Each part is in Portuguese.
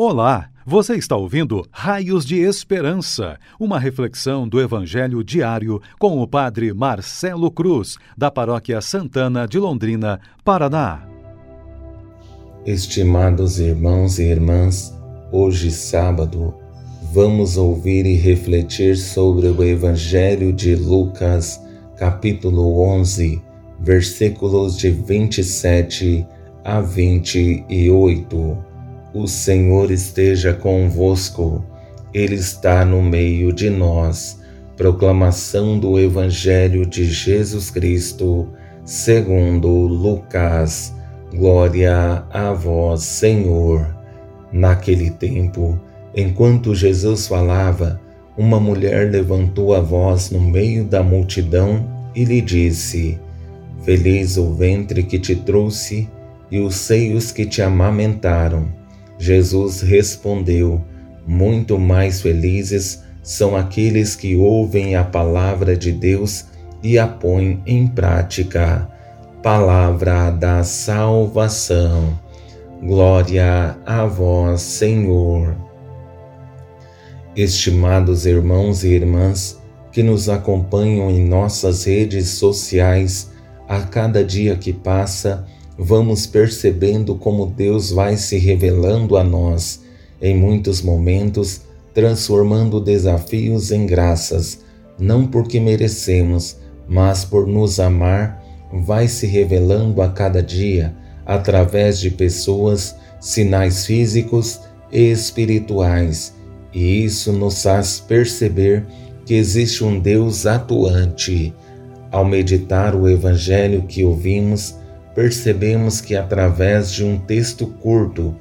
Olá, você está ouvindo Raios de Esperança, uma reflexão do Evangelho diário com o Padre Marcelo Cruz, da Paróquia Santana de Londrina, Paraná. Estimados irmãos e irmãs, hoje sábado, vamos ouvir e refletir sobre o Evangelho de Lucas, capítulo 11, versículos de 27 a 28. O Senhor esteja convosco, Ele está no meio de nós. Proclamação do Evangelho de Jesus Cristo, segundo Lucas. Glória a vós, Senhor. Naquele tempo, enquanto Jesus falava, uma mulher levantou a voz no meio da multidão e lhe disse: Feliz o ventre que te trouxe e os seios que te amamentaram. Jesus respondeu: Muito mais felizes são aqueles que ouvem a palavra de Deus e a põem em prática. Palavra da salvação. Glória a vós, Senhor. Estimados irmãos e irmãs que nos acompanham em nossas redes sociais, a cada dia que passa, vamos percebendo como Deus vai se revelando a nós, em muitos momentos, transformando desafios em graças, não porque merecemos, mas por nos amar, vai se revelando a cada dia, através de pessoas, sinais físicos e espirituais, e isso nos faz perceber que existe um Deus atuante. Ao meditar o Evangelho que ouvimos, percebemos que através de um texto curto,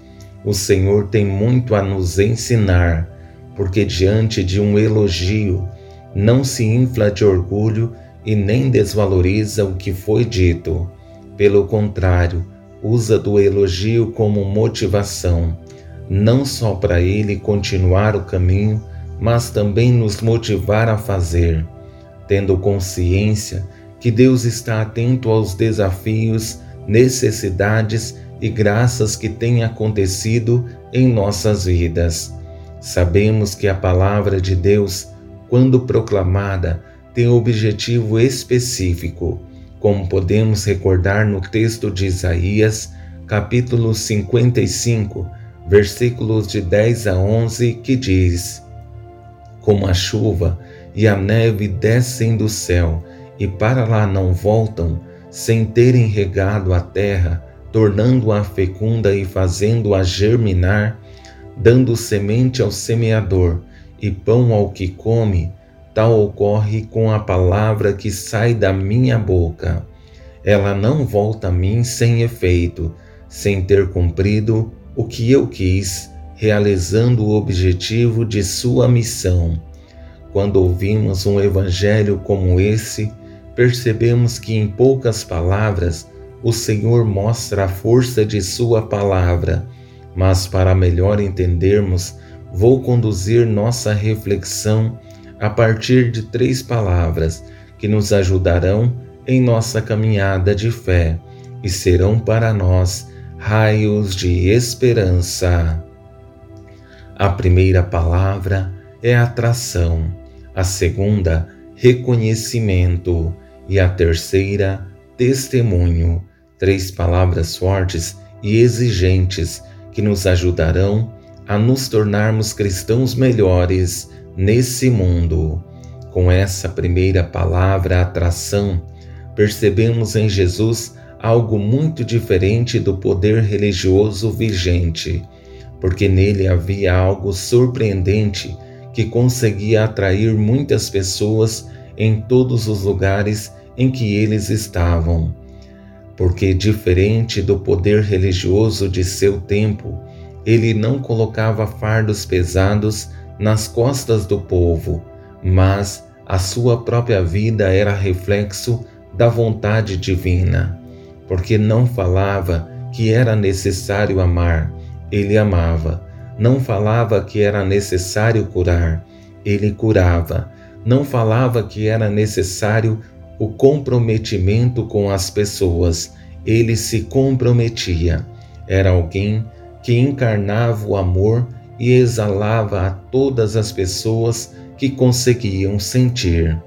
o Senhor tem muito a nos ensinar, porque diante de um elogio, não se infla de orgulho e nem desvaloriza o que foi dito. Pelo contrário, usa do elogio como motivação, não só para ele continuar o caminho, mas também nos motivar a fazer, tendo consciência que Deus está atento aos desafios necessidades e graças que têm acontecido em nossas vidas. Sabemos que a palavra de Deus, quando proclamada, tem objetivo específico, como podemos recordar no texto de Isaías, capítulo 55, versículos de 10 a 11, que diz: Como a chuva e a neve descem do céu e para lá não voltam, sem terem regado a terra, tornando-a fecunda e fazendo-a germinar, dando semente ao semeador e pão ao que come, tal ocorre com a palavra que sai da minha boca. Ela não volta a mim sem efeito, sem ter cumprido o que eu quis, realizando o objetivo de sua missão. Quando ouvimos um evangelho como esse, percebemos que em poucas palavras o Senhor mostra a força de Sua palavra, mas para melhor entendermos, vou conduzir nossa reflexão a partir de três palavras que nos ajudarão em nossa caminhada de fé e serão para nós raios de esperança. A primeira palavra é atração, a segunda, reconhecimento e a terceira, testemunho. Três palavras fortes e exigentes que nos ajudarão a nos tornarmos cristãos melhores nesse mundo. Com essa primeira palavra, atração, percebemos em Jesus algo muito diferente do poder religioso vigente, porque nele havia algo surpreendente que conseguia atrair muitas pessoas em todos os lugares em que eles estavam. Porque, diferente do poder religioso de seu tempo, ele não colocava fardos pesados nas costas do povo, mas a sua própria vida era reflexo da vontade divina. Porque não falava que era necessário amar, ele amava. Não falava que era necessário curar, ele curava. Não falava que era necessário o comprometimento com as pessoas. Ele se comprometia. Era alguém que encarnava o amor e exalava a todas as pessoas que conseguiam sentir.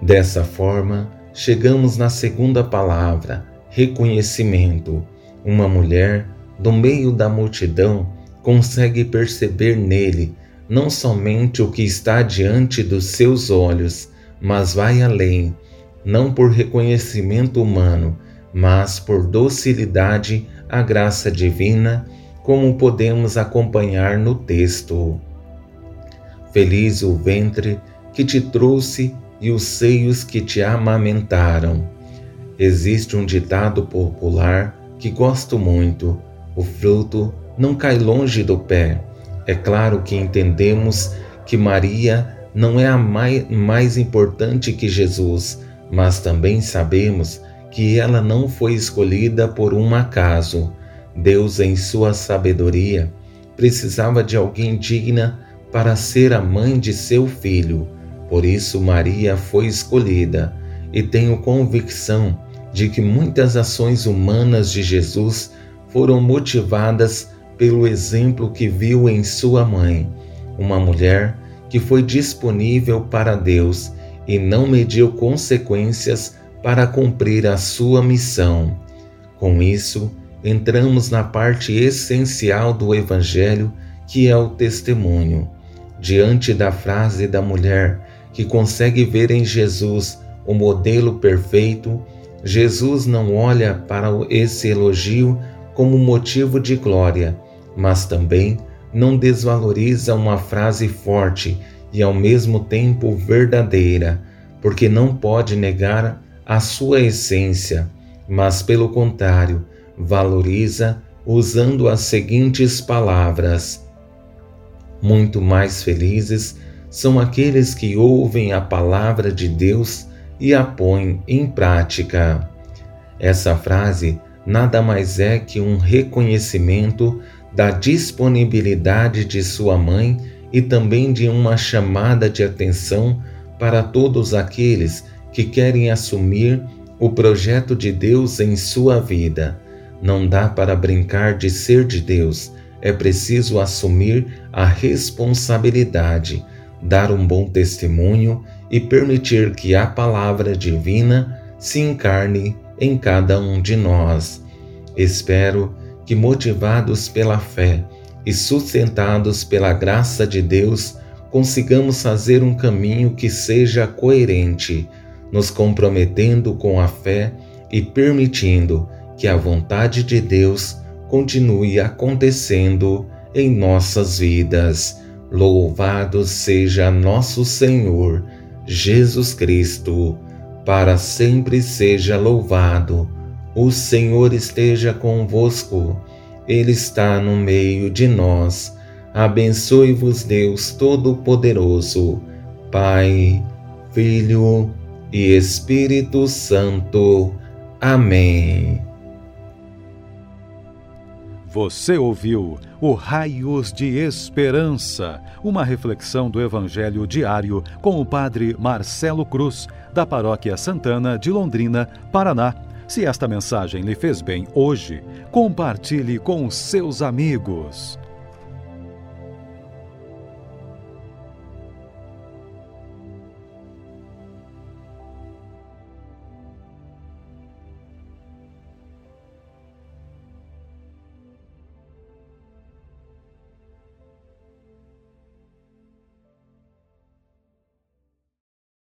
Dessa forma, chegamos na segunda palavra, reconhecimento. Uma mulher, do meio da multidão, consegue perceber nele não somente o que está diante dos seus olhos, mas vai além, não por reconhecimento humano, mas por docilidade à graça divina, como podemos acompanhar no texto. Feliz o ventre que te trouxe e os seios que te amamentaram. Existe um ditado popular que gosto muito: o fruto não cai longe do pé. É claro que entendemos que Maria não é a mais, mais importante que Jesus, mas também sabemos que ela não foi escolhida por um acaso. Deus, em sua sabedoria, precisava de alguém digna para ser a mãe de seu filho. Por isso, Maria foi escolhida, e tenho convicção de que muitas ações humanas de Jesus foram motivadas pelo exemplo que viu em sua mãe, uma mulher que foi disponível para Deus e não mediu consequências para cumprir a sua missão. Com isso, entramos na parte essencial do Evangelho, que é o testemunho. Diante da frase da mulher que consegue ver em Jesus o modelo perfeito, Jesus não olha para esse elogio como motivo de glória, mas também não desvaloriza uma frase forte e ao mesmo tempo verdadeira, porque não pode negar a sua essência, mas pelo contrário, valoriza usando as seguintes palavras: Muito mais felizes são aqueles que ouvem a palavra de Deus e a põem em prática. Essa frase nada mais é que um reconhecimento da disponibilidade de sua mãe e também de uma chamada de atenção para todos aqueles que querem assumir o projeto de Deus em sua vida. Não dá para brincar de ser de Deus, é preciso assumir a responsabilidade, dar um bom testemunho e permitir que a palavra divina se encarne em cada um de nós. Espero que, motivados pela fé e sustentados pela graça de Deus, consigamos fazer um caminho que seja coerente, nos comprometendo com a fé e permitindo que a vontade de Deus continue acontecendo em nossas vidas. Louvado seja nosso Senhor Jesus Cristo, para sempre seja louvado. O Senhor esteja convosco, Ele está no meio de nós. Abençoe-vos, Deus Todo-Poderoso, Pai, Filho e Espírito Santo. Amém. Você ouviu o Raios de Esperança, uma reflexão do Evangelho diário com o Padre Marcelo Cruz, da Paróquia Santana de Londrina, Paraná. Se esta mensagem lhe fez bem hoje, compartilhe com seus amigos.